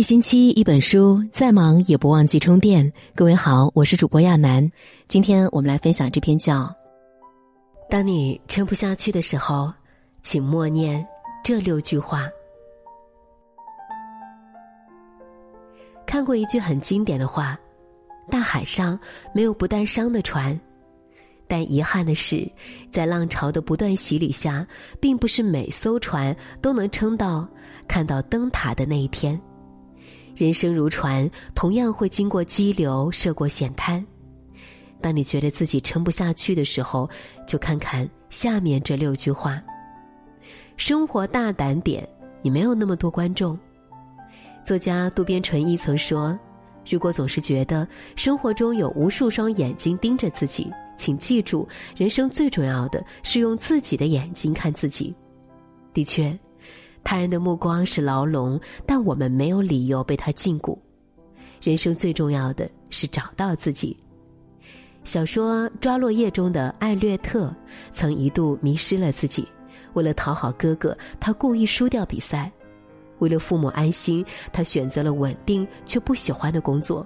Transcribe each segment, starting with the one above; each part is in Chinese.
一星期一本书，再忙也不忘记充电。各位好，我是主播亚楠，今天我们来分享这篇叫《当你撑不下去的时候，请默念这六句话》。看过一句很经典的话：“大海上没有不带伤的船。”但遗憾的是，在浪潮的不断洗礼下，并不是每艘船都能撑到看到灯塔的那一天。人生如船，同样会经过激流，涉过险滩。当你觉得自己撑不下去的时候，就看看下面这六句话：生活大胆点，你没有那么多观众。作家渡边淳一曾说：“如果总是觉得生活中有无数双眼睛盯着自己，请记住，人生最重要的是用自己的眼睛看自己。”的确。他人的目光是牢笼，但我们没有理由被他禁锢。人生最重要的是找到自己。小说《抓落叶》中的艾略特曾一度迷失了自己。为了讨好哥哥，他故意输掉比赛；为了父母安心，他选择了稳定却不喜欢的工作；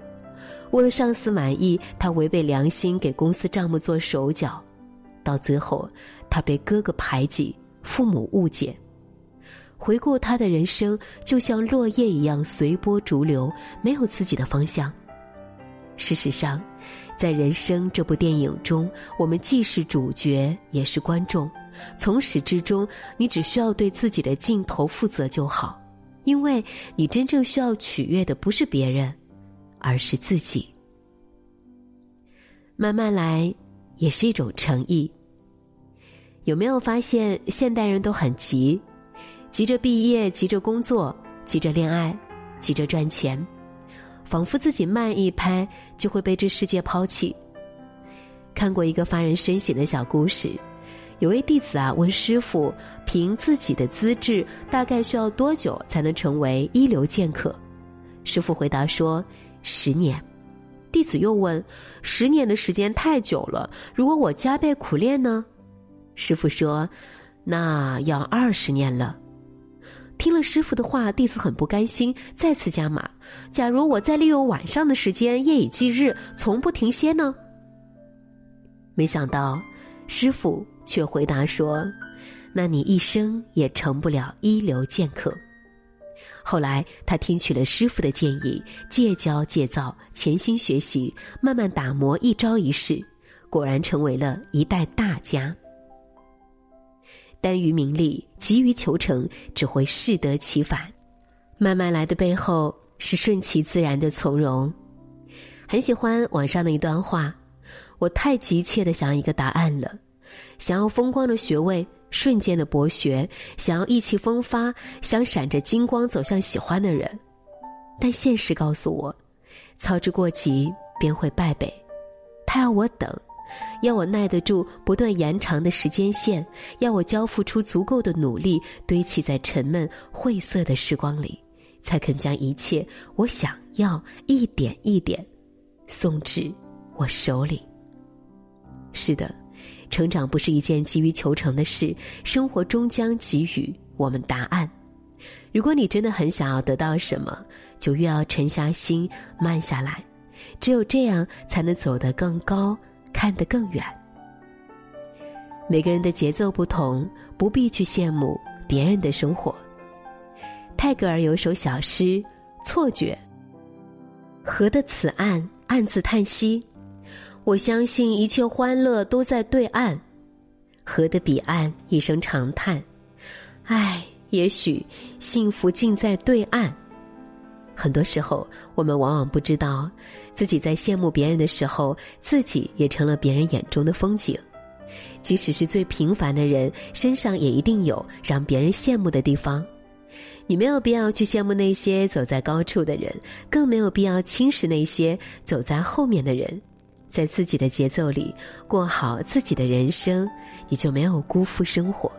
为了上司满意，他违背良心给公司账目做手脚。到最后，他被哥哥排挤，父母误解。回顾他的人生，就像落叶一样随波逐流，没有自己的方向。事实上，在人生这部电影中，我们既是主角，也是观众。从始至终，你只需要对自己的镜头负责就好，因为你真正需要取悦的不是别人，而是自己。慢慢来，也是一种诚意。有没有发现，现代人都很急？急着毕业，急着工作，急着恋爱，急着赚钱，仿佛自己慢一拍就会被这世界抛弃。看过一个发人深省的小故事，有位弟子啊问师傅：“凭自己的资质，大概需要多久才能成为一流剑客？”师傅回答说：“十年。”弟子又问：“十年的时间太久了，如果我加倍苦练呢？”师傅说：“那要二十年了。”听了师傅的话，弟子很不甘心，再次加码。假如我再利用晚上的时间夜以继日，从不停歇呢？没想到，师傅却回答说：“那你一生也成不了一流剑客。”后来，他听取了师傅的建议，戒骄戒躁，潜心学习，慢慢打磨一招一式，果然成为了一代大家。耽于名利，急于求成，只会适得其反。慢慢来的背后是顺其自然的从容。很喜欢网上的一段话：我太急切的想要一个答案了，想要风光的学位，瞬间的博学，想要意气风发，想闪着金光走向喜欢的人。但现实告诉我，操之过急便会败北。他要我等。要我耐得住不断延长的时间线，要我交付出足够的努力，堆砌在沉闷晦涩的时光里，才肯将一切我想要一点一点送至我手里。是的，成长不是一件急于求成的事，生活终将给予我们答案。如果你真的很想要得到什么，就越要沉下心，慢下来，只有这样，才能走得更高。看得更远。每个人的节奏不同，不必去羡慕别人的生活。泰戈尔有首小诗《错觉》：河的此岸暗自叹息，我相信一切欢乐都在对岸；河的彼岸一声长叹，唉，也许幸福尽在对岸。很多时候，我们往往不知道，自己在羡慕别人的时候，自己也成了别人眼中的风景。即使是最平凡的人，身上也一定有让别人羡慕的地方。你没有必要去羡慕那些走在高处的人，更没有必要轻视那些走在后面的人。在自己的节奏里过好自己的人生，你就没有辜负生活。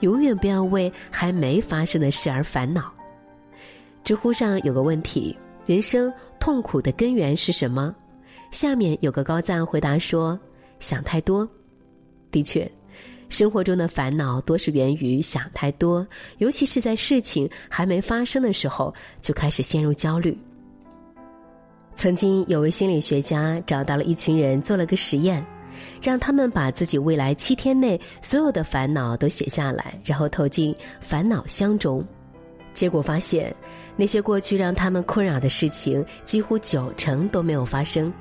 永远不要为还没发生的事而烦恼。知乎上有个问题：人生痛苦的根源是什么？下面有个高赞回答说：想太多。的确，生活中的烦恼多是源于想太多，尤其是在事情还没发生的时候就开始陷入焦虑。曾经有位心理学家找到了一群人做了个实验，让他们把自己未来七天内所有的烦恼都写下来，然后投进烦恼箱中。结果发现，那些过去让他们困扰的事情，几乎九成都没有发生。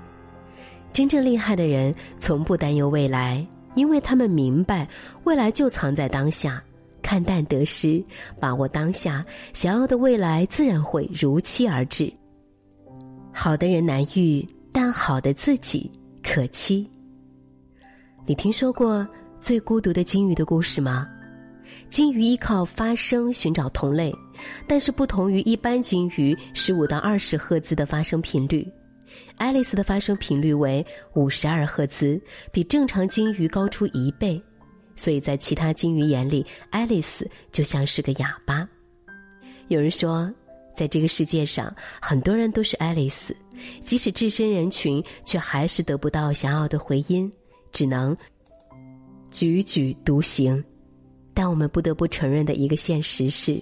真正厉害的人从不担忧未来。因为他们明白，未来就藏在当下，看淡得失，把握当下，想要的未来自然会如期而至。好的人难遇，但好的自己可期。你听说过最孤独的金鱼的故事吗？金鱼依靠发声寻找同类，但是不同于一般金鱼十五到二十赫兹的发声频率。爱丽丝的发声频率为五十二赫兹，比正常金鱼高出一倍，所以在其他金鱼眼里，爱丽丝就像是个哑巴。有人说，在这个世界上，很多人都是爱丽丝，即使置身人群，却还是得不到想要的回音，只能踽踽独行。但我们不得不承认的一个现实是，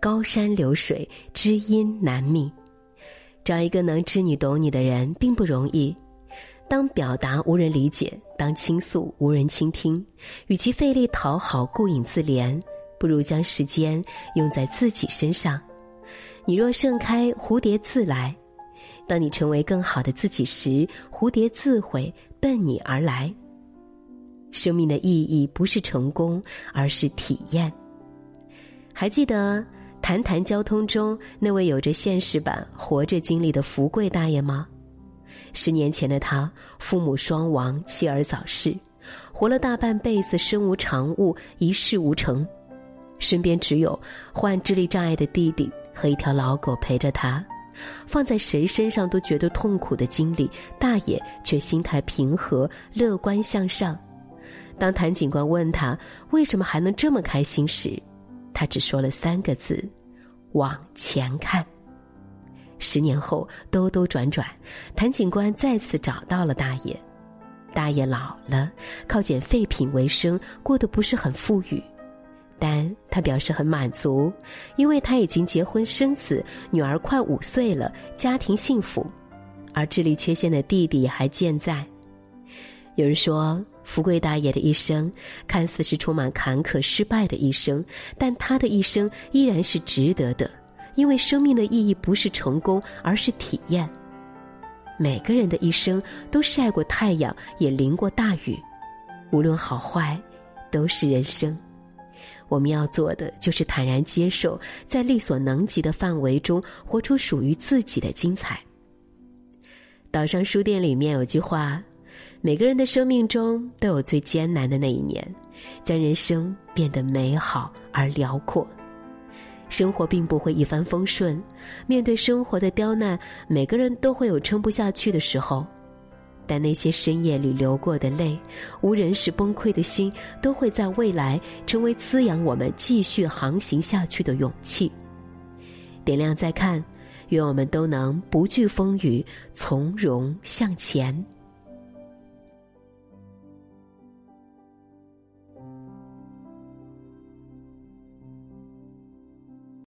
高山流水，知音难觅。找一个能知你懂你的人并不容易。当表达无人理解，当倾诉无人倾听，与其费力讨好、顾影自怜，不如将时间用在自己身上。你若盛开，蝴蝶自来；当你成为更好的自己时，蝴蝶自会奔你而来。生命的意义不是成功，而是体验。还记得？谈谈交通中那位有着现实版活着经历的福贵大爷吗？十年前的他，父母双亡，妻儿早逝，活了大半辈子，身无长物，一事无成，身边只有患智力障碍的弟弟和一条老狗陪着他。放在谁身上都觉得痛苦的经历，大爷却心态平和，乐观向上。当谭警官问他为什么还能这么开心时，他只说了三个字：“往前看。”十年后，兜兜转转，谭警官再次找到了大爷。大爷老了，靠捡废品为生，过得不是很富裕，但他表示很满足，因为他已经结婚生子，女儿快五岁了，家庭幸福，而智力缺陷的弟弟还健在。有人说。福贵大爷的一生看似是充满坎坷、失败的一生，但他的一生依然是值得的，因为生命的意义不是成功，而是体验。每个人的一生都晒过太阳，也淋过大雨，无论好坏，都是人生。我们要做的就是坦然接受，在力所能及的范围中，活出属于自己的精彩。岛上书店里面有句话。每个人的生命中都有最艰难的那一年，将人生变得美好而辽阔。生活并不会一帆风顺，面对生活的刁难，每个人都会有撑不下去的时候。但那些深夜里流过的泪，无人时崩溃的心，都会在未来成为滋养我们继续航行下去的勇气。点亮再看，愿我们都能不惧风雨，从容向前。